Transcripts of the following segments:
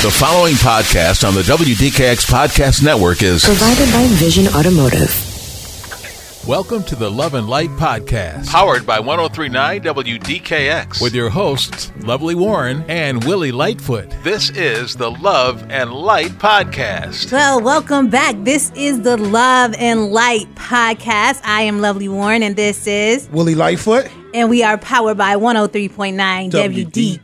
The following podcast on the WDKX Podcast Network is provided by Vision Automotive. Welcome to the Love and Light Podcast, powered by 1039 WDKX, with your hosts, Lovely Warren and Willie Lightfoot. This is the Love and Light Podcast. Well, welcome back. This is the Love and Light Podcast. I am Lovely Warren, and this is Willie Lightfoot. And we are powered by 103.9 WDKX.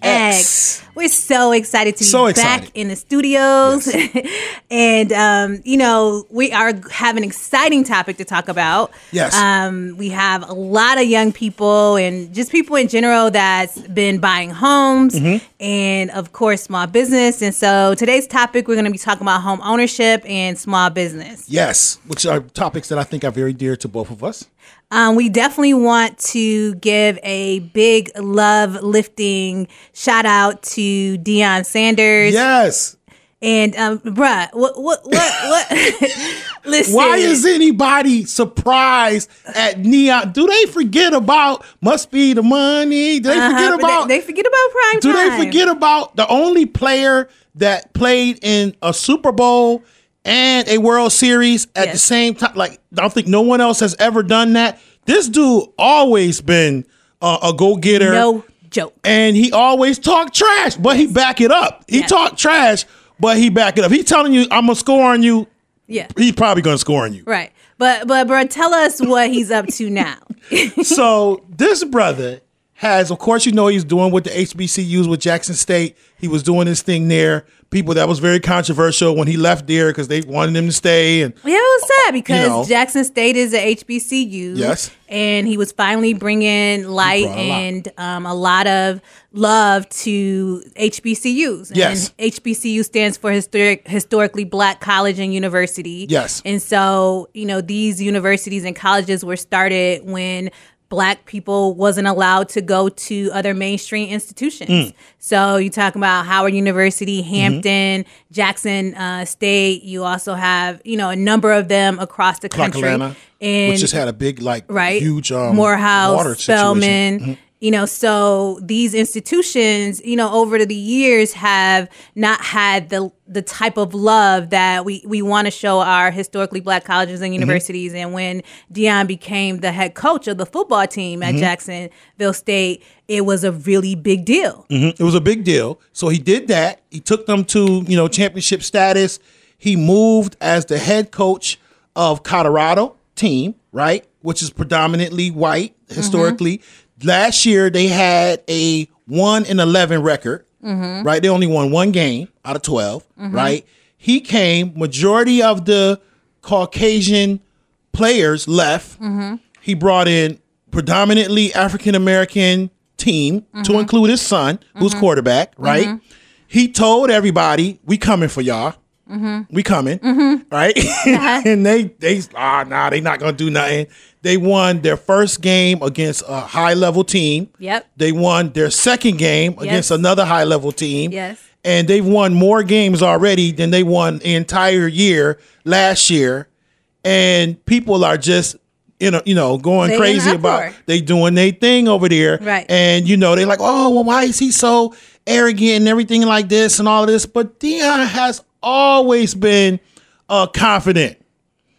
WDKX. We're so excited to be so excited. back in the studios. Yes. and, um, you know, we are have an exciting topic to talk about. Yes. Um, we have a lot of young people and just people in general that's been buying homes mm-hmm. and, of course, small business. And so today's topic, we're going to be talking about home ownership and small business. Yes, which are topics that I think are very dear to both of us. Um, we definitely want to give a big love lifting shout out to Deion Sanders. Yes. And um, bruh, what what what what? Listen. Why is anybody surprised at Neon? Do they forget about must be the money? Do they uh-huh, forget about they, they, forget about prime Do time. they forget about the only player that played in a Super Bowl and a World Series at yes. the same time. Like I don't think no one else has ever done that. This dude always been uh, a go getter. No joke. And he always talk trash, but yes. he back it up. He yes. talk trash, but he back it up. He telling you I'm gonna score on you. Yeah, he's probably gonna score on you. Right, but but bro, tell us what he's up to now. so this brother has, of course, you know he's doing what the HBCUs with Jackson State. He was doing his thing there. People that was very controversial when he left there because they wanted him to stay. And yeah, it was sad because you know, Jackson State is a HBCU. Yes, and he was finally bringing light and um, a lot of love to HBCUs. Yes, and HBCU stands for historic, historically Black College and University. Yes, and so you know these universities and colleges were started when black people wasn't allowed to go to other mainstream institutions. Mm. So you talk about Howard University. Hampton, mm-hmm. Jackson uh, State. You also have you know a number of them across the country. Atlanta, and which just had a big like right huge um, Morehouse, water Spelman. Mm-hmm you know so these institutions you know over the years have not had the the type of love that we we want to show our historically black colleges and mm-hmm. universities mm-hmm. and when Deion became the head coach of the football team at mm-hmm. Jacksonville State it was a really big deal mm-hmm. it was a big deal so he did that he took them to you know championship status he moved as the head coach of Colorado team right which is predominantly white historically mm-hmm last year they had a one in eleven record. Mm-hmm. Right, they only won one game out of 12 mm-hmm. Right, he came. Majority of the Caucasian players left. Mm-hmm. He brought in predominantly African American team to mm-hmm. include his son, who's mm-hmm. quarterback. Right, mm-hmm. he told everybody, "We coming for y'all." Mm-hmm. We coming, mm-hmm. right? Uh-huh. and they they ah nah, they not gonna do nothing. They won their first game against a high level team. Yep. They won their second game yes. against another high level team. Yes. And they've won more games already than they won the entire year last year. And people are just you know, you know, going they crazy about they doing their thing over there. Right. And you know, they're like, oh, well, why is he so arrogant and everything like this and all of this? But Deion has always been uh, confident.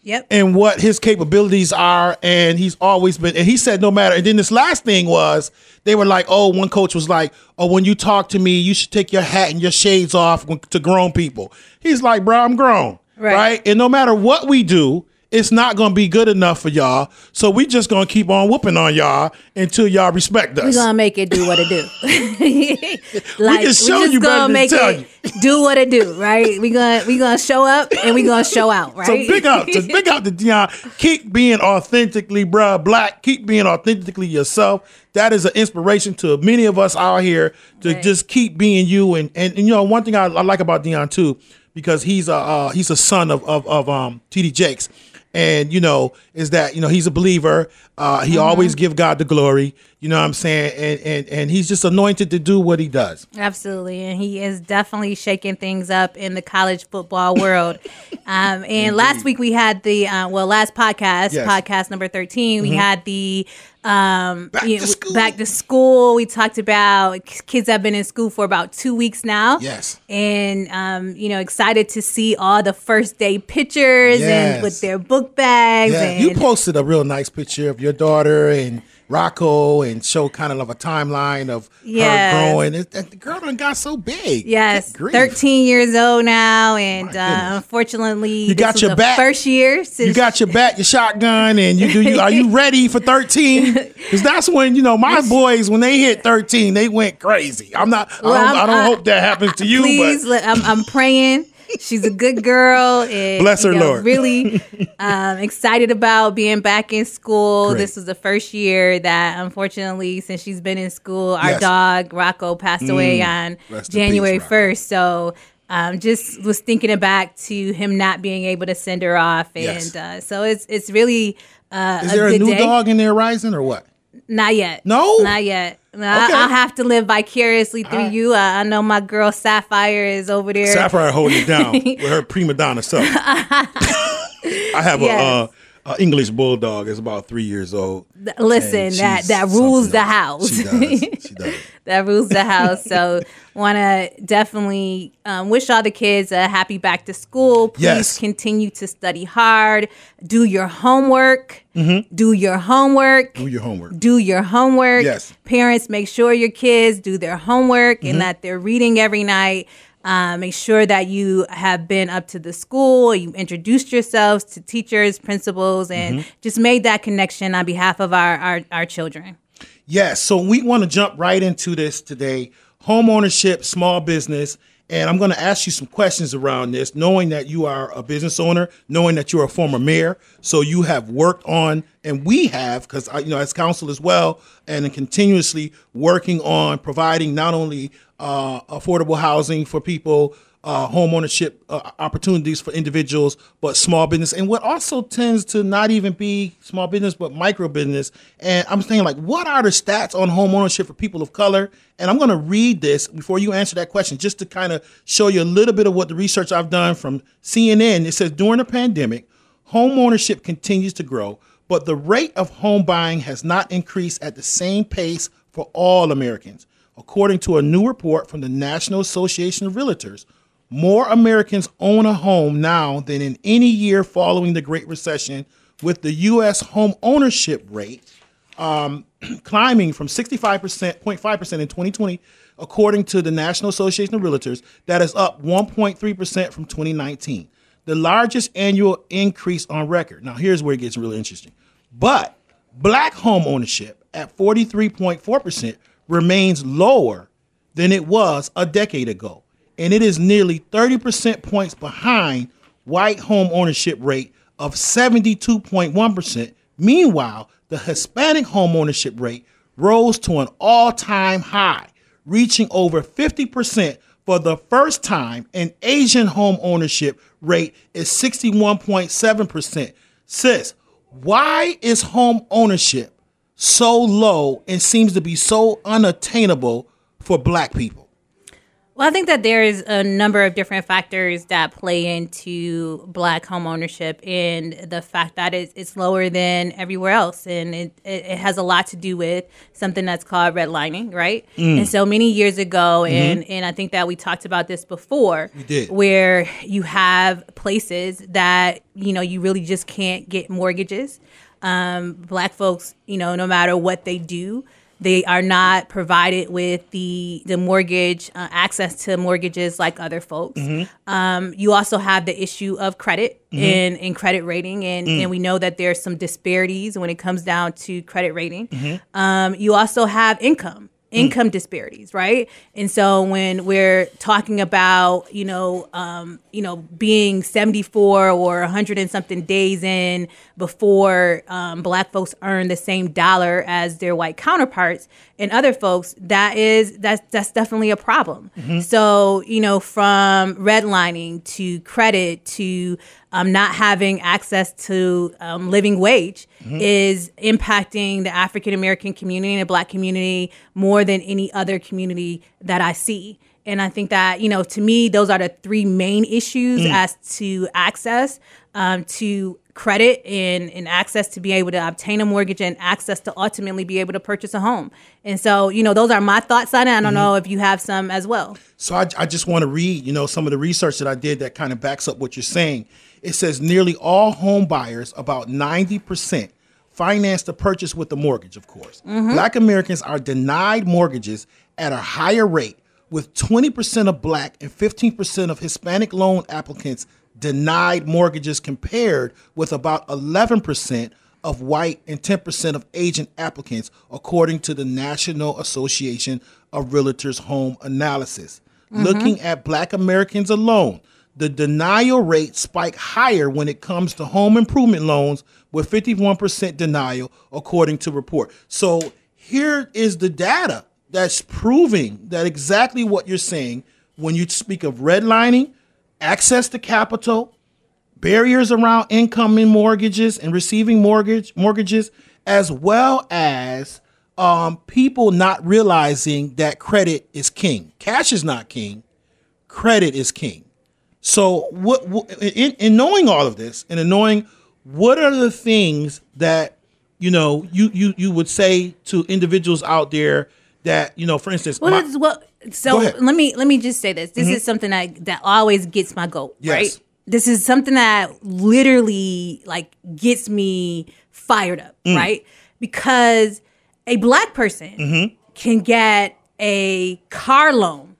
Yep. And what his capabilities are, and he's always been. And he said, no matter. And then this last thing was, they were like, oh, one coach was like, oh, when you talk to me, you should take your hat and your shades off to grown people. He's like, bro, I'm grown, right? right? And no matter what we do, it's not to be good enough for y'all. So we just to keep on whooping on y'all until y'all respect us. We're to make it do what it do. like, we can show we you better make tell it you. do what it do, right? We gonna we to show up and we to show out, right? So big up, just big up to Deion. Keep being authentically, bruh, black. Keep being authentically yourself. That is an inspiration to many of us out here to right. just keep being you. And, and, and you know, one thing I, I like about Deion too, because he's a uh, he's a son of of, of um, TD Jakes and you know is that you know he's a believer. Uh, he mm-hmm. always give god the glory. You know what i'm saying? And, and and he's just anointed to do what he does. Absolutely. And he is definitely shaking things up in the college football world. Um, and last week we had the uh, well last podcast yes. podcast number 13 we mm-hmm. had the Um, back, you to back to school. We talked about kids have been in school for about two weeks now. Yes. And, um, you know, excited to see all the first day pictures Yes. and with their book bags. Yeah, and, you posted a real nice picture of your daughter and Rocco and show kind of a timeline of Yes. her growing. It, the girl done got so big. Yes, 13 years old now, and uh, unfortunately, You got your back. first year since You got your bat, your shotgun, and you do. You are you ready for thirteen? Because that's when you know my boys when they hit thirteen, they went crazy. I'm not. Well, I don't, I'm- I don't I- hope that happens to you. Please, but I'm, I'm praying. She's a good girl. And, Bless her, you know, Lord. Really um, excited about being back in school. Great. This was the first year that, unfortunately, since she's been in school, our Yes. Mm. dog Rocco passed away on Rest January 1st. So. Um, just was thinking back to him not being able to send her off, and Yes. uh, so it's it's really uh, is there a new day. dog in there rising or what? Not yet. No? not yet. I, Okay. I'll have to live vicariously through you. Uh, I know my girl Sapphire is over there. Sapphire holding it down with her prima donna self. I have Yes. a, uh, a English bulldog. is about three years old. Listen, that that rules the else. house. She does. She does. that rules the house. So, want to definitely um, wish all the kids a happy back to school. Please Yes. continue to study hard. Do your homework. Hmm. Do your homework. Mm-hmm. Do your homework. do your homework. Yes. Mm-hmm. Parents, make sure your kids do their homework and that they're reading every night. Uh, make sure that you have been up to the school, you introduced yourselves to teachers, principals, and Mm-hmm. just made that connection on behalf of our, our, our children. Yes. So we want to jump right into this today home ownership, small business. And I'm going to ask you some questions around this, knowing that you are a business owner, knowing that you're a former mayor. So you have worked on, and we have, because you know, as council as well, and continuously working on providing not only uh, affordable housing for people, uh, home ownership uh, opportunities for individuals, but small business, and what also tends to not even be small business, but micro business. And I'm saying, like, what are the stats on home ownership for people of color? And I'm going to read this before you answer that question, just to kind of show you a little bit of what the research I've done from CNN. It says during the pandemic, home ownership continues to grow, but the rate of home buying has not increased at the same pace for all Americans. According to a new report from the National Association of Realtors, more Americans own a home now than in any year following the Great Recession, with the U.S. home ownership rate um, climbing from 65%, 0.5% in 2020, according to the National Association of Realtors. That is up 1.3% from 2019, the largest annual increase on record. Now, here's where it gets really interesting. But black home ownership at 43.4% remains lower than it was a decade ago. And it is nearly 30% points behind white home ownership rate of 72.1%. Meanwhile, the Hispanic home ownership rate rose to an all-time high, reaching over 50% for the first time, and Asian home ownership rate is 61.7%. Sis, why is home ownership so low and seems to be so unattainable for black people? Well, I think that there is a number of different factors that play into black home ownership and the fact that it's, it's lower than everywhere else. And it, it, has a lot to do with something that's called redlining, right? Mm. And so many years ago, mm-hmm. and, and I think that we talked about this before, where you have places that, you know, you really just can't get mortgages. Um, black folks, you know, no matter what they do, they are not provided with the the mortgage uh, access to mortgages like other folks. Um, you also have the issue of credit and, and credit rating, and, and we know that there's some disparities when it comes down to credit rating. Um, you also have income income disparities, right? And so when we're talking about, you know, um, you know, being 74 or 100 and something days in before um, black folks earn the same dollar as their white counterparts and other folks, that is that's that's definitely a problem. So, you know, from redlining to credit to um, not having access to um, living wage is impacting the African American community and the Black community more than any other community that I see. And I think that you know, to me, those are the three main issues as to access. Um, to credit and, and access to be able to obtain a mortgage and access to ultimately be able to purchase a home. And so, you know, those are my thoughts on it. I don't mm-hmm. know if you have some as well. So I, I just want to read, you know, some of the research that I did that kind of backs up what you're saying. It says nearly all home buyers, about 90%, finance the purchase with a mortgage, of course. Mm-hmm. Black Americans are denied mortgages at a higher rate, with 20% of black and 15% of Hispanic loan applicants denied mortgages compared with about 11% of white and 10% of Asian applicants, according to the National Association of Realtors Home Analysis. Mm-hmm. Looking at black Americans alone, the denial rate spiked higher when it comes to home improvement loans with 51% denial according to report. So here is the data that's proving that exactly what you're saying when you speak of redlining, access to capital, barriers around income and mortgages and receiving mortgage mortgages, as well as um, people not realizing that credit is king. Cash is not king. Credit is king. So, what, what in, in knowing all of this and in knowing what are the things that you know you you you would say to individuals out there that you know, for instance, well, my, well so let me let me just say this. This mm-hmm. is something that that always gets my goat, yes. right? This is something that literally like gets me fired up, mm. right? Because a black person mm-hmm. can get a car loan,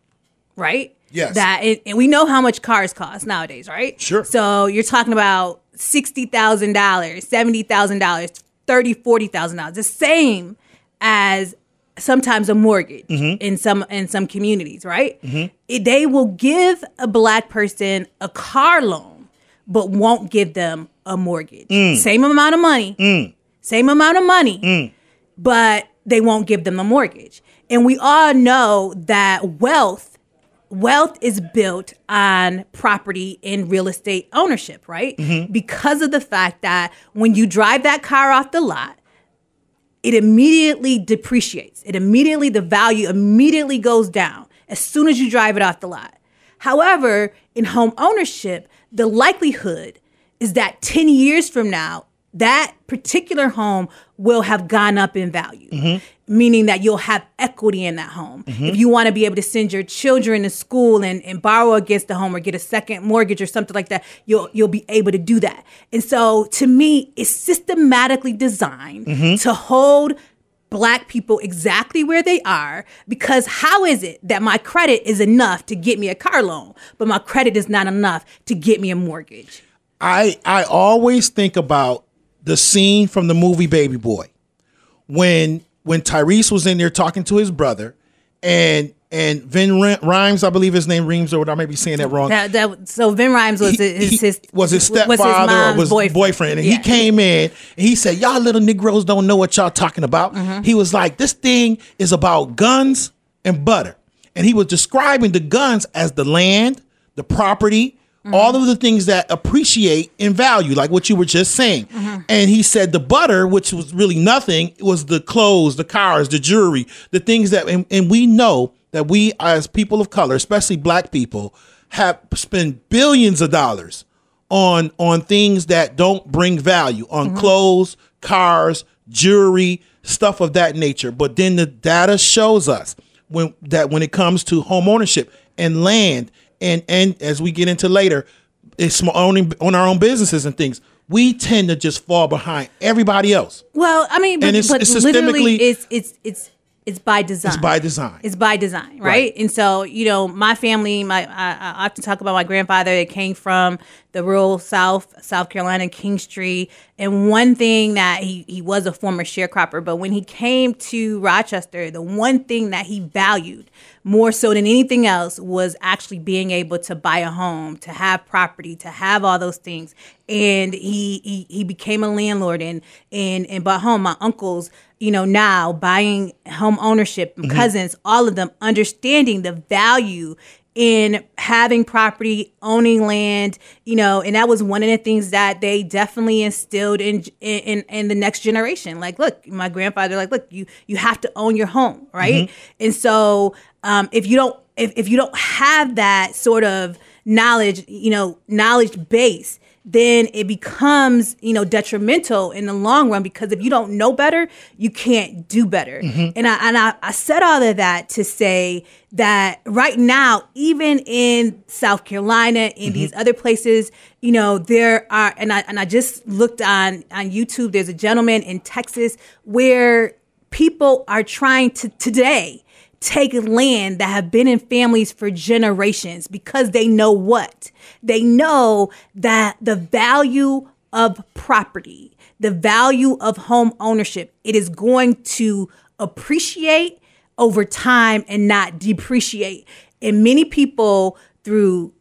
right? Yes. That it, and we know how much cars cost nowadays, right? Sure. So you're talking about sixty thousand dollars, seventy thousand dollars, thirty, forty thousand dollars, the same as sometimes a mortgage mm-hmm. in some in some communities, right? Mm-hmm. They will give a black person a car loan, but won't give them a mortgage. Mm. Same amount of money, mm. same amount of money, mm. but they won't give them a mortgage. And we all know that wealth wealth is built on property and real estate ownership, right? Mm-hmm. Because of the fact that when you drive that car off the lot, it immediately depreciates. It immediately, the value immediately goes down as soon as you drive it off the lot. However, in home ownership, the likelihood is that 10 years from now, that particular home will have gone up in value, mm-hmm. meaning that you'll have equity in that home. Mm-hmm. If you want to be able to send your children to school and, and borrow against the home or get a second mortgage or something like that, you'll you'll be able to do that. And so to me, it's systematically designed mm-hmm. to hold black people exactly where they are because how is it that my credit is enough to get me a car loan, but my credit is not enough to get me a mortgage? I I always think about the scene from the movie Baby Boy when when Tyrese was in there talking to his brother and and Ving Rhames, I believe his name Reams, or what I may be saying that wrong. That, that, so Ving Rhames was he, his, his, was his stepfather was his or was boyfriend, boyfriend and yeah. he came in and he said, "Y'all little Negroes don't know what y'all talking about." Mm-hmm. He was like, "This thing is about guns and butter," and he was describing the guns as the land, the property, Mm-hmm. All of the things that appreciate in value, like what you were just saying. Mm-hmm. And he said the butter, which was really nothing, was the clothes, the cars, the jewelry, the things that, and, and we know that we as people of color, especially black people, have spent billions of dollars on on things that don't bring value, on mm-hmm. clothes, cars, jewelry, stuff of that nature. But then the data shows us when that when it comes to home ownership and land and and as we get into later, it's owning on our own businesses and things. We tend to just fall behind everybody else. Well, I mean, but, and it's, but it's literally, it's it's it's it's by design. It's by design. It's by design, right? right. And so, you know, my family, my I, I, often talk about my grandfather. It came from the rural South, South Carolina, King Street. And one thing that he he was a former sharecropper, but when he came to Rochester, the one thing that he valued more so than anything else was actually being able to buy a home, to have property, to have all those things. And he he, he became a landlord and and and bought home. My uncles you know, now buying home ownership, mm-hmm. cousins, all of them understanding the value in having property, owning land, you know, and that was one of the things that they definitely instilled in in in the next generation. Like, look, my grandfather, like, look, you you have to own your home, right? Mm-hmm. And so, um, if you don't if if you don't have that sort of knowledge, you know, knowledge base, then it becomes, you know, detrimental in the long run because if you don't know better, you can't do better. Mm-hmm. And I and I, I said all of that to say that right now, even in South Carolina, in mm-hmm. these other places, you know, there are and I and I just looked on on YouTube, there's a gentleman in Texas where people are trying to today take land that have been in families for generations because they know what? They know that the value of property, the value of home ownership, it is going to appreciate over time and not depreciate. And many people through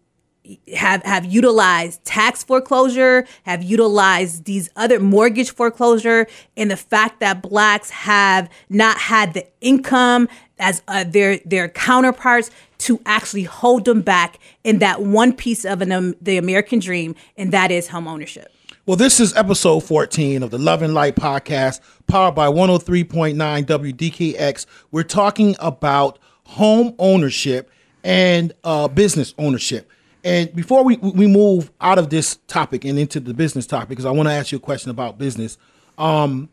have have utilized tax foreclosure, have utilized these other mortgage foreclosure, and the fact that blacks have not had the income as uh, their their counterparts to actually hold them back in that one piece of an, um, the American dream, and that is home ownership. Well, this is episode 14 of the Love and Light podcast, powered by 103.9 WDKX. We're talking about home ownership and uh, business ownership. And before we, we move out of this topic and into the business topic, because I want to ask you a question about business. Um,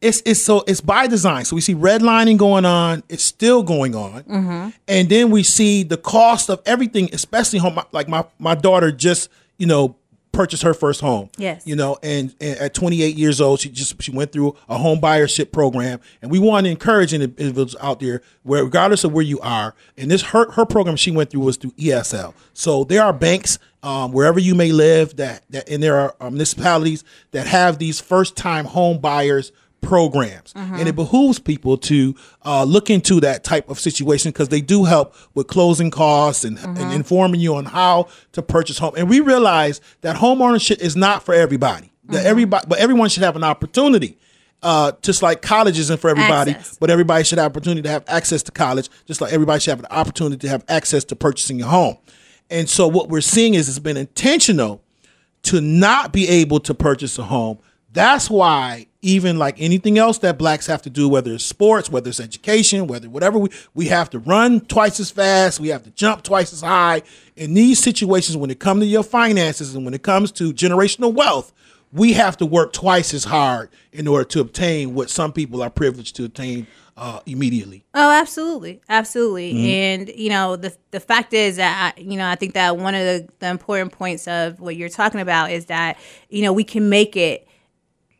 it's it's so it's by design. So we see redlining going on. It's still going on, mm-hmm. and then we see the cost of everything, especially home. Like my my daughter just you know purchased her first home. Yes. You know, and, and, at 28 years old, she just she went through a home buyership program, and we want to encourage individuals out there, where regardless of where you are, and this her her program she went through was through ESL. So there are banks um, wherever you may live that that and there are municipalities that have these first time home buyers programs. Mm-hmm. And it behooves people to uh, look into that type of situation because they do help with closing costs and, mm-hmm. and, informing you on how to purchase home. And we realize that home ownership is not for everybody. That mm-hmm. everybody, but everyone should have an opportunity. Uh, just like college isn't for everybody, access. but everybody should have opportunity to have access to college, just like everybody should have an opportunity to have access to purchasing a home. And so what we're seeing is it's been intentional to not be able to purchase a home. That's why even like anything else that blacks have to do, whether it's sports, whether it's education, whether whatever we, we have to run twice as fast, we have to jump twice as high. In these situations, when it comes to your finances and when it comes to generational wealth, we have to work twice as hard in order to obtain what some people are privileged to obtain uh, immediately. Oh, absolutely, absolutely. Mm-hmm. And you know, the the fact is that I, you know, I think that one of the, the important points of what you're talking about is that you know we can make it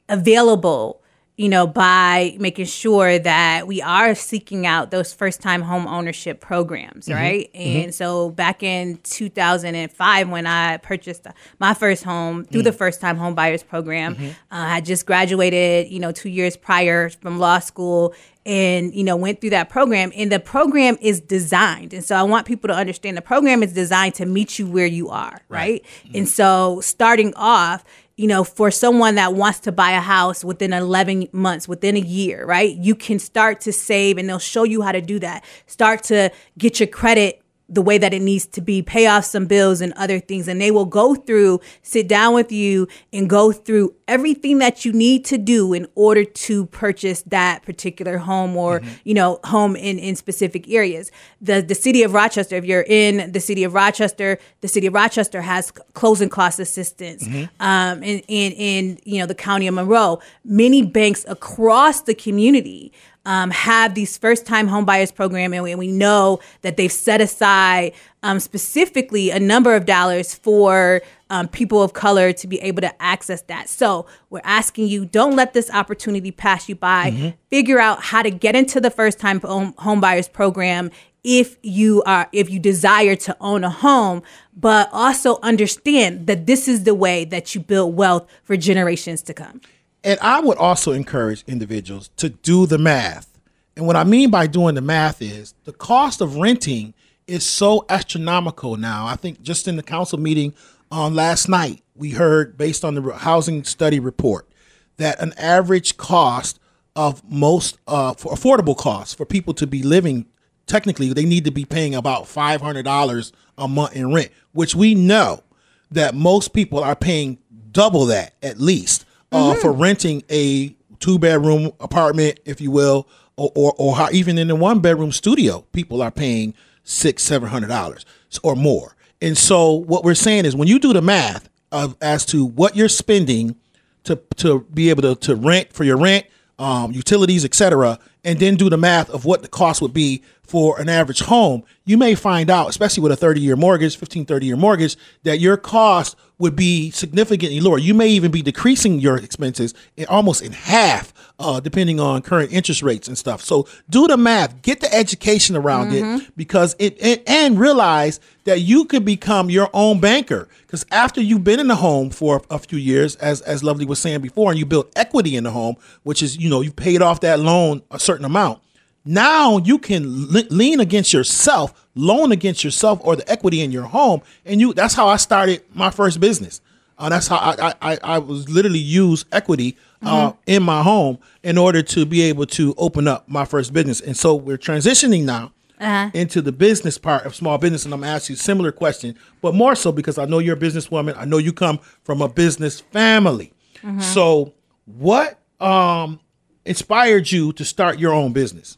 available you know, by making sure that we are seeking out those first time home ownership programs, mm-hmm. right? Mm-hmm. And so back in 2005, when I purchased my first home through mm-hmm. the first time home buyers program, mm-hmm. uh, I just graduated, you know, two years prior from law school and you know went through that program and the program is designed and so i want people to understand the program is designed to meet you where you are right, right? Mm-hmm. and so starting off you know, for someone that wants to buy a house within 11 months, within a year, right? You can start to save and they'll show you how to do that. Start to get your credit the way that it needs to be, pay off some bills and other things. And they will go through, sit down with you and go through everything that you need to do in order to purchase that particular home or, mm-hmm. you know, home in, in specific areas. The, the city of Rochester, if you're in the city of Rochester, the city of Rochester has closing cost assistance. Mm-hmm. Um, in, in, in, you know, the county of Monroe, many banks across the community um, have these first time homebuyers program, and we, and we, know that they've set aside um, specifically a number of dollars for um, people of color to be able to access that. So we're asking you, don't let this opportunity pass you by. Mm-hmm. Figure out how to get into the first time home, homebuyers program if you are if you desire to own a home but also understand that this is the way that you build wealth for generations to come and I would also encourage individuals to do the math. And what I mean by doing the math is the cost of renting is so astronomical now. I think just in the council meeting on last night, we heard based on the housing study report that an average cost of most uh, for affordable costs for people to be living technically they need to be paying about $500 a month in rent which we know that most people are paying double that at least uh, mm-hmm. for renting a two bedroom apartment, if you will, or, or, or how even in a one bedroom studio, people are paying six, seven hundred dollars or more. And so what we're saying is when you do the math, of as to what you're spending to to be able to, to rent for your rent, um, utilities, etc., and then do the math of what the cost would be for an average home, you may find out, especially with a 30 year mortgage, 15, 30 year mortgage, that your cost would be significantly lower. You may even be decreasing your expenses in almost in half, uh, depending on current interest rates and stuff. So do the math, get the education around mm-hmm. it because it, it, and realize that you could become your own banker. Because after you've been in the home for a few years, as as Lovely was saying before, and you build equity in the home, which is you know you've paid off that loan a certain amount now you can lean against yourself, loan against yourself or the equity in your home, and you. That's how I started my first business. Uh, that's how I, I I was literally use equity uh, mm-hmm. in my home in order to be able to open up my first business. And so we're transitioning now uh-huh. into the business part of small business, and I'm asking you a similar question, but more so because I know you're a businesswoman. I know you come from a business family. Mm-hmm. So what um, inspired you to start your own business?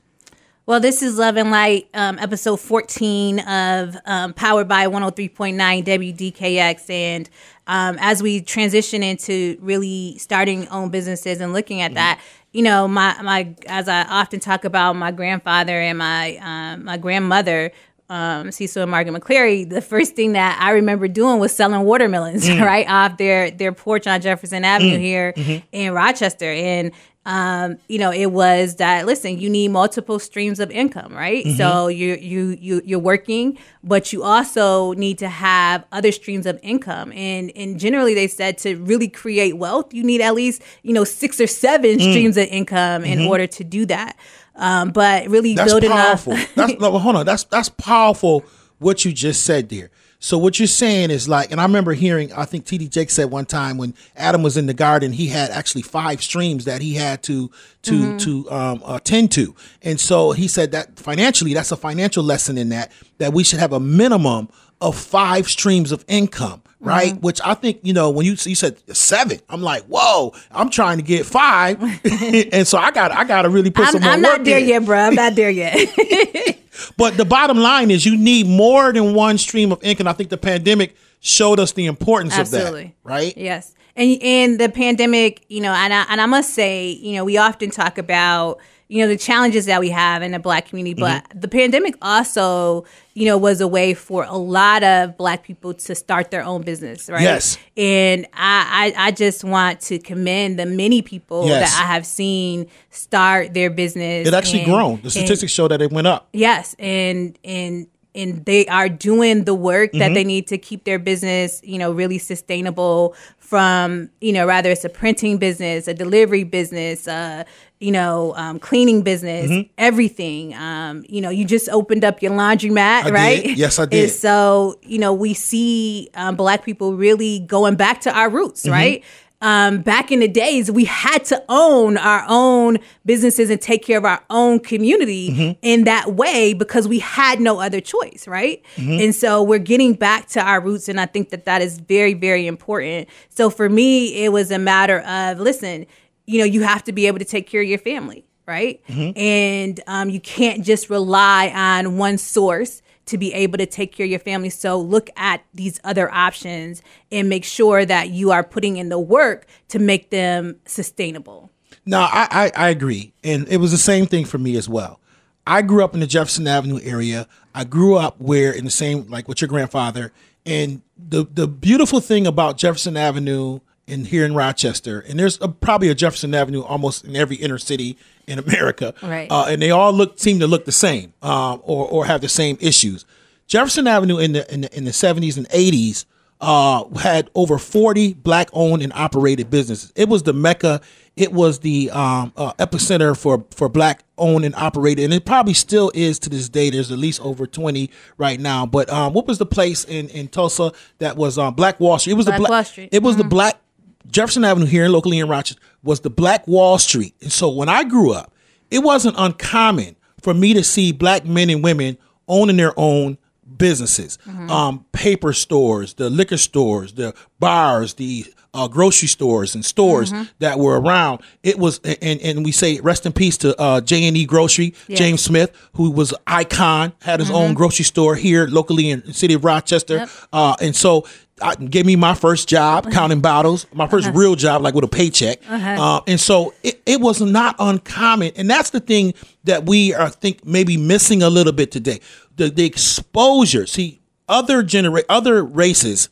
Well, this is Love and Light, um, episode 14 of um, Powered by 103.9 WDKX. And um, as we transition into really starting own businesses and looking at mm-hmm. that, you know, my, my as I often talk about my grandfather and my um, my grandmother, um, Cecil and Margaret McCleary, the first thing that I remember doing was selling watermelons mm. right off their their porch on Jefferson Avenue mm. here mm-hmm. in Rochester. And um, you know, it was that listen, you need multiple streams of income, right? Mm-hmm. So you you you you're working, but you also need to have other streams of income. And and generally they said to really create wealth, you need at least, you know, six or seven mm. streams of income in mm-hmm. order to do that. Um, but really that's building powerful. up that's no, hold on, that's that's powerful what you just said there. So what you're saying is like, and I remember hearing, I think TD Jake said one time when Adam was in the garden, he had actually five streams that he had to to mm-hmm. to um, attend to, and so he said that financially, that's a financial lesson in that that we should have a minimum of five streams of income right? Mm-hmm. Which I think, you know, when you, you said seven, I'm like, whoa, I'm trying to get five. and so I got I got to really put I'm, some more I'm not there in. yet, bro. I'm not there yet. but the bottom line is you need more than one stream of income. I think the pandemic showed us the importance Absolutely. of that, right? Yes. And and the pandemic, you know, and I, and I must say, you know, we often talk about you know the challenges that we have in the black community but mm-hmm. the pandemic also you know was a way for a lot of black people to start their own business right yes and i i, I just want to commend the many people yes. that i have seen start their business it actually and, grown the statistics and, show that it went up yes and and and they are doing the work mm-hmm. that they need to keep their business, you know, really sustainable from, you know, rather it's a printing business, a delivery business, uh, you know, um, cleaning business, mm-hmm. everything. Um, you know, you just opened up your laundromat, I right? Did. Yes, I did. And so, you know, we see um, Black people really going back to our roots, mm-hmm. right? Um, back in the days, we had to own our own businesses and take care of our own community mm-hmm. in that way because we had no other choice, right? Mm-hmm. And so we're getting back to our roots, and I think that that is very, very important. So for me, it was a matter of listen, you know, you have to be able to take care of your family, right? Mm-hmm. And um, you can't just rely on one source to be able to take care of your family. So look at these other options and make sure that you are putting in the work to make them sustainable. No, I, I, I agree. And it was the same thing for me as well. I grew up in the Jefferson Avenue area. I grew up where in the same like with your grandfather. And the the beautiful thing about Jefferson Avenue in here in Rochester, and there's a, probably a Jefferson Avenue almost in every inner city in America, right? Uh, and they all look seem to look the same, uh, or or have the same issues. Jefferson Avenue in the in the, in the 70s and 80s uh, had over 40 black owned and operated businesses. It was the mecca. It was the um, uh, epicenter for for black owned and operated, and it probably still is to this day. There's at least over 20 right now. But um, what was the place in, in Tulsa that was um, Black Wall Street? It was Black the Wall Street. It was mm-hmm. the black Jefferson Avenue here locally in Rochester was the Black Wall Street. And so when I grew up, it wasn't uncommon for me to see black men and women owning their own businesses, mm-hmm. um, paper stores, the liquor stores, the bars, the uh, grocery stores and stores mm-hmm. that were around. It was, and, and we say rest in peace to uh, J and E Grocery, yes. James Smith, who was icon, had his mm-hmm. own grocery store here locally in the city of Rochester, yep. uh, and so. I gave me my first job counting bottles, my 1st uh-huh. real job, like with a paycheck, uh-huh. Uh, and so it, it was not uncommon. And that's the thing that we are think maybe missing a little bit today. The the exposure. See, other genera- other races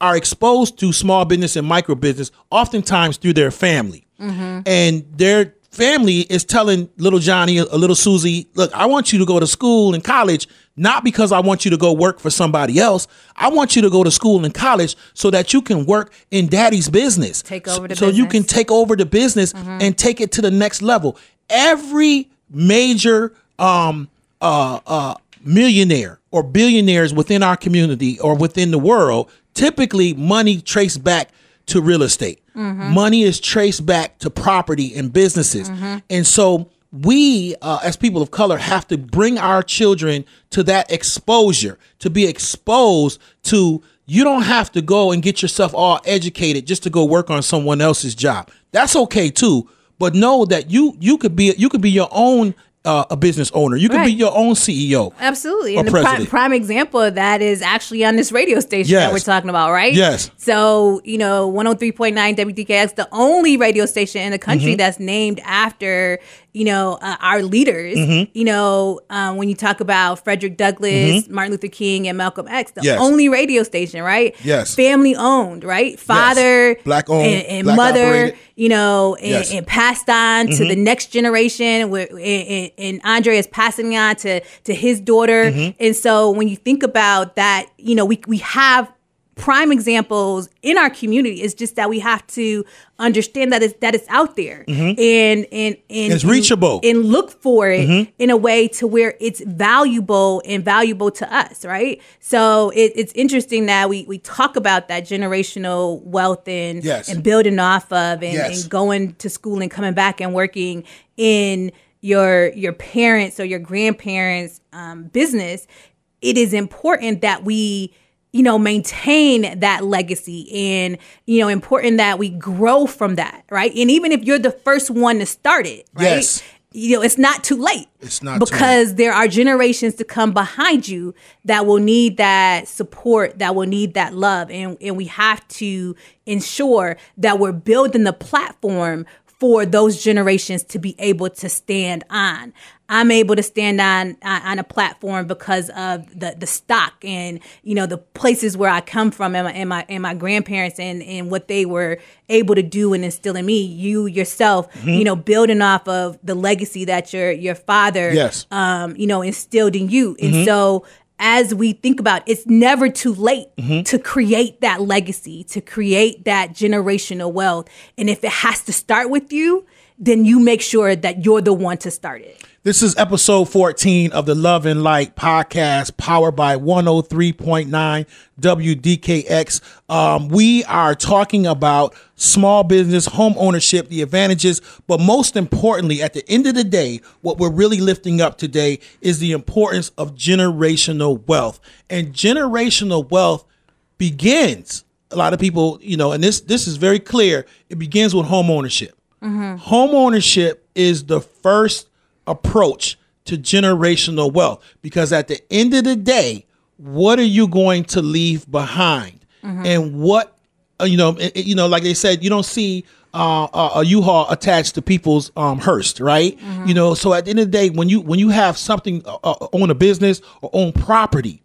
are exposed to small business and micro business oftentimes through their family. Mm-hmm. And their family is telling little Johnny, a little Susie, look, I want you to go to school and college, not because I want you to go work for somebody else. I want you to go to school and college so that you can work in daddy's business. Take over the so, business. you can take over the business mm-hmm. and take it to the next level. Every major um, uh, uh, millionaire or billionaires within our community or within the world typically money traced back to real estate. Mm-hmm. Money is traced back to property and businesses. Mm-hmm. And so we, uh, as people of color, have to bring our children to that exposure, to be exposed to you don't have to go and get yourself all educated just to go work on someone else's job. That's okay too. But know that you you could be you could be your own uh, a business owner. You can right. be your own CEO. Absolutely. And the prime, prime, example of that is actually on this radio station yes. that we're talking about, right? Yes. So, you know, 103.9 WDKX, the only radio station in the country mm-hmm. that's named after, you know, uh, our leaders. Mm-hmm. You know, um, when you talk about Frederick Douglass, mm-hmm. Martin Luther King, and Malcolm X, the yes. only radio station, right? Yes. Family owned, right? Father, yes. black owned, and, and black mother, operated. you know, and, yes. and passed on mm-hmm. to the next generation. Where, and, and, Andre is passing on to to his daughter. Mm-hmm. And so when you think about that, you know, we we have prime examples in our community is just that we have to understand that it's that it's out there mm-hmm. and and and it's reachable and, look for it mm-hmm. in a way to where it's valuable and valuable to us right so it, it's interesting that we we talk about that generational wealth and yes. and building off of and, yes. and going to school and coming back and working in your your parents or your grandparents um, business it is important that we you know, maintain that legacy and, you know, important that we grow from that, right? And even if you're the first one to start it, right? Yes. You know, it's not too late. It's not because there are generations to come behind you that will need that support, that will need that love. And and we have to ensure that we're building the platform for those generations to be able to stand on. I'm able to stand on on a platform because of the the stock and you know the places where I come from and my and my, and my grandparents and and what they were able to do and instill in me. You yourself, mm-hmm. you know, building off of the legacy that your your father, yes. um, you know, instilled in you. And mm-hmm. so as we think about it's never too late mm-hmm. to create that legacy, to create that generational wealth. And if it has to start with you, then you make sure that you're the one to start it. This is episode 14 of the Love and Light podcast, powered by 103.9 WDKX. Um, we are talking about small business, home ownership, the advantages, but most importantly, at the end of the day, what we're really lifting up today is the importance of generational wealth. And generational wealth begins, a lot of people, you know, and this this is very clear, it begins with home ownership. Mm-hmm. Home ownership is the first approach to generational wealth because at the end of the day, what are you going to leave behind? Mm-hmm. And what uh, you know, you know, like they said, you don't see uh, a U-Haul attached to people's um, hearse, right? Mm-hmm. You know, so at the end of the day, when you when you have something uh, uh, own a business or own property,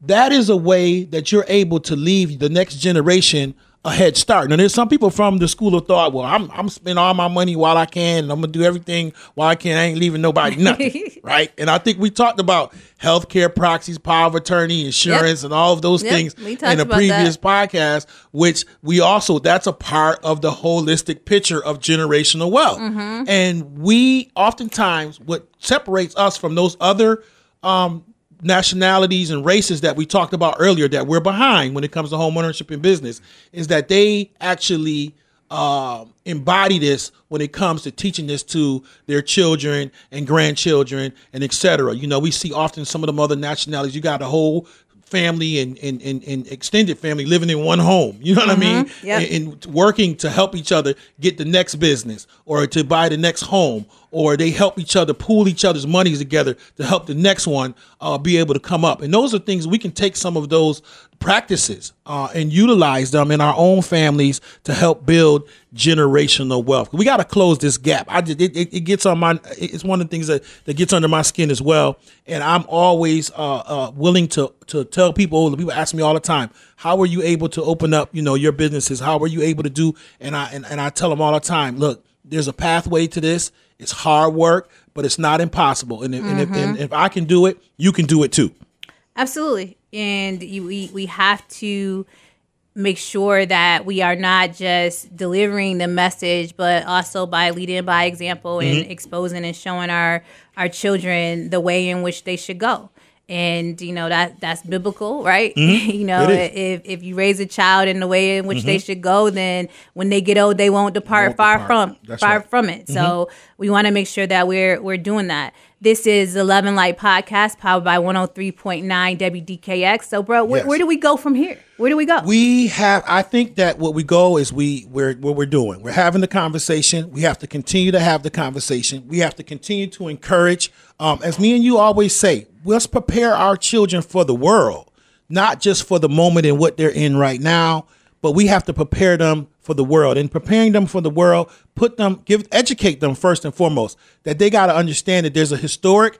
that is a way that you're able to leave the next generation a head start. Now, there's some people from the school of thought, well, I'm I'm spending all my money while I can, and I'm gonna do everything while I can. I ain't leaving nobody nothing, right? And I think we talked about healthcare proxies, power of attorney, insurance, yep. and all of those yep. things in a previous that. podcast. Which we also that's a part of the holistic picture of generational wealth, mm-hmm. and we oftentimes what separates us from those other um, nationalities and races that we talked about earlier that we're behind when it comes to home ownership and business is that they actually uh, embody this when it comes to teaching this to their children and grandchildren and etc. You know, we see often some of them other nationalities. You got a whole family and, and, and, and, extended family living in one home. You know what mm-hmm. I mean? Yep. And, and, working to help each other get the next business or to buy the next home, or they help each other pool each other's monies together to help the next one uh, be able to come up. And those are things we can take some of those practices uh, and utilize them in our own families to help build generational wealth. We got to close this gap. I it, it, gets on my it's one of the things that, that gets under my skin as well. And I'm always uh, uh, willing to to tell people. People ask me all the time, "How were you able to open up? You know, your businesses? How were you able to do?" And I and, and I tell them all the time, "Look, there's a pathway to this. It's hard work, but it's not impossible. And if, mm-hmm. and, if, and mm-hmm. if I can do it, you can do it too." Absolutely and you, we we have to make sure that we are not just delivering the message, but also by leading by example mm-hmm. and exposing and showing our our children the way in which they should go. And you know that that's biblical, right? Mm-hmm. you know, if if you raise a child in the way in which mm-hmm. they should go, then when they get old, they won't depart won't far depart. from that's far right. from it. So mm-hmm. we want to make sure that we're we're doing that. This is the Love and Light podcast powered by 103.9 WDKX. So, bro, wh- yes. where do we go from here? Where do we go? We have, I think that what we go is we, we're, what we're doing. We're having the conversation. We have to continue to have the conversation. We have to continue to encourage. Um, as me and you always say, let's prepare our children for the world, not just for the moment and what they're in right now, but we have to prepare them for the world. And preparing them for the world, put them, give, educate them first and foremost that they got to understand that there's a historic,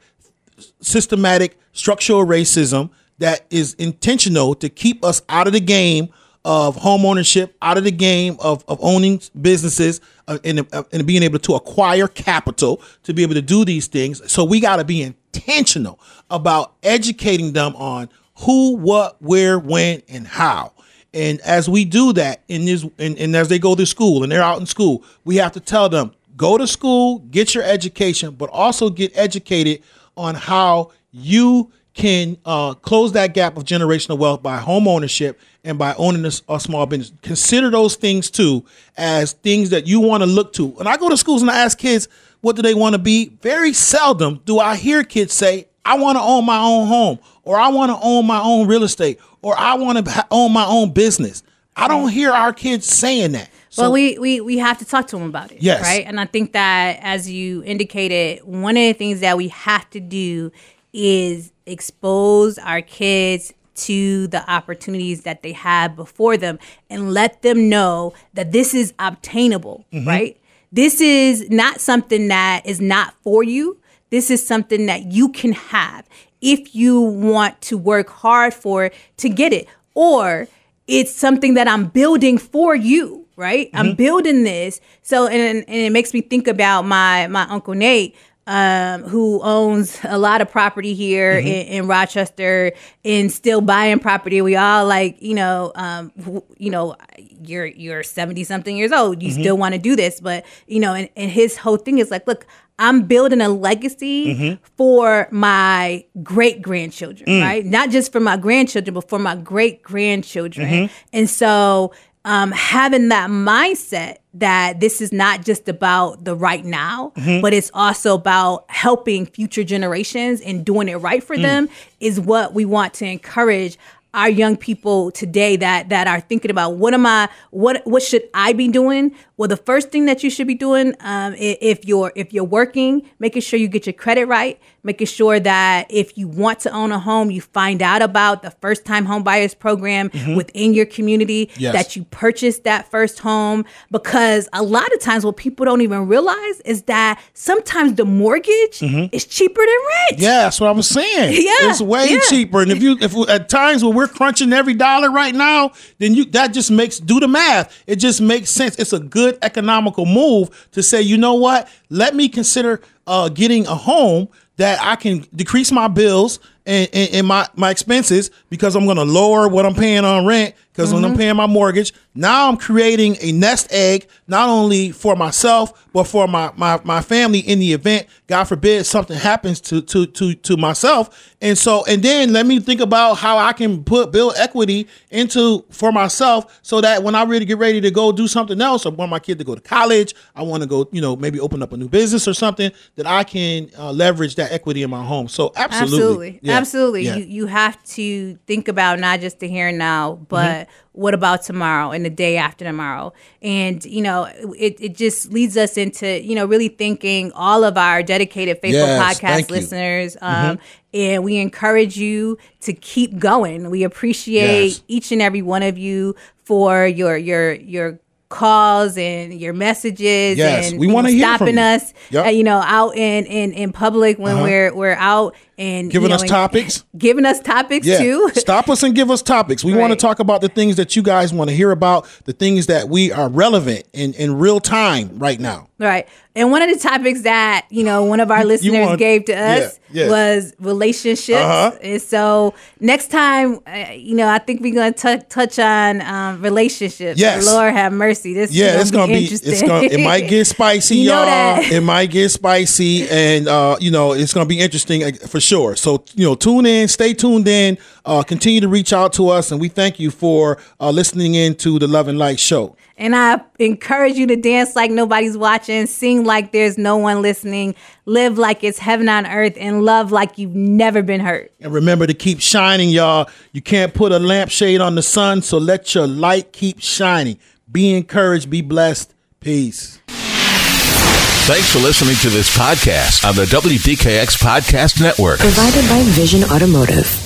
systematic, structural racism that is intentional to keep us out of the game of home ownership, out of the game of, of owning businesses, uh, and, uh, and being able to acquire capital to be able to do these things. So we got to be intentional about educating them on who, what, where, when, and how. And as we do that in this, and, and as they go to school and they're out in school, we have to tell them go to school, get your education, but also get educated on how you can uh, close that gap of generational wealth by home ownership and by owning a, a small business. Consider those things too as things that you want to look to. And I go to schools and I ask kids, what do they want to be? Very seldom do I hear kids say, I want to own my own home, or I want to own my own real estate, or I want to own my own business. I don't hear our kids saying that. So, well, we, we we have to talk to them about it. Yes. Right. And I think that as you indicated, one of the things that we have to do is expose our kids to the opportunities that they have before them and let them know that this is obtainable, mm-hmm. right? This is not something that is not for you. This is something that you can have if you want to work hard for to get it. Or it's something that I'm building for you, right? Mm-hmm. I'm building this. So and, and it makes me think about my my uncle Nate um, who owns a lot of property here mm-hmm. in, in, Rochester and still buying property. We all like, you know, um, you know, you're you're seventy something years old. You mm-hmm. still want to do this, but you know, and, and his whole thing is like, look, I'm building a legacy mm-hmm. for my great grandchildren, mm. right? Not just for my grandchildren, but for my great grandchildren. Mm-hmm. And so um, having that mindset that this is not just about the right now, mm-hmm. but it's also about helping future generations and doing it right for mm. them is what we want to encourage our young people today that that are thinking about what am I what what should I be doing? Well, the first thing that you should be doing um, if you're if you're working, making sure you get your credit right, making sure that if you want to own a home, you find out about the first time home buyers program mm-hmm. within your community, yes. that you purchase that first home. Because a lot of times, what people don't even realize is that sometimes the mortgage mm-hmm. is cheaper than rent. Yeah, that's what I was saying. yeah, it's way yeah. cheaper. And if you if at times when we're crunching every dollar right now, then you that just makes do the math. It just makes sense. It's a good economical move to say, you know what? Let me consider uh, getting a home that I can decrease my bills and, and, and, my, my expenses because I'm going to lower what I'm paying on rent because mm-hmm. when I'm mm-hmm. paying my mortgage, now I'm creating a nest egg, not only for myself, but for my, my, my family in the event, God forbid, something happens to, to, to, to myself. And so, and then let me think about how I can put, build equity into for myself so that when I really get ready to go do something else, or want my kid to go to college, I want to go, you know, maybe open up a new business or something that I can uh, leverage that equity in my home. So absolutely. Absolutely. Yeah. Absolutely. Yeah. You, you have to think about not just the here and now, but mm-hmm what about tomorrow and the day after tomorrow and you know it, it just leads us into you know really thanking all of our dedicated faithful yes, podcast listeners um, mm-hmm. and we encourage you to keep going we appreciate yes. each and every one of you for your your your calls and your messages yes, and we want to stopping us yep. uh, you know out in in in public when uh-huh. we're we're out and giving you know, us topics giving us topics yeah. too stop us and give us topics we right. want to talk about the things that you guys want to hear about the things that we are relevant in in real time right now right. And one of the topics that you know one of our listeners want, gave to us yeah, yeah. was relationships. Uh-huh. and so next time uh, you know i think we're going to touch on um, relationships. Yes. Lord have mercy. This yeah it's gonna be, it's gonna it might get spicy you y'all. it might get spicy and uh, you know it's gonna be interesting uh, for sure. So you know tune in stay tuned in uh, continue to reach out to us and we thank you for uh, listening in to the love and light show and I encourage you to dance like nobody's watching, sing like there's no one listening, live like it's heaven on earth, and love like you've never been hurt. And remember to keep shining, y'all. You can't put a lampshade on the sun, so let your light keep shining. Be encouraged, be blessed. Peace. Thanks for listening to this podcast on the WDKX Podcast Network. Provided by Vision Automotive.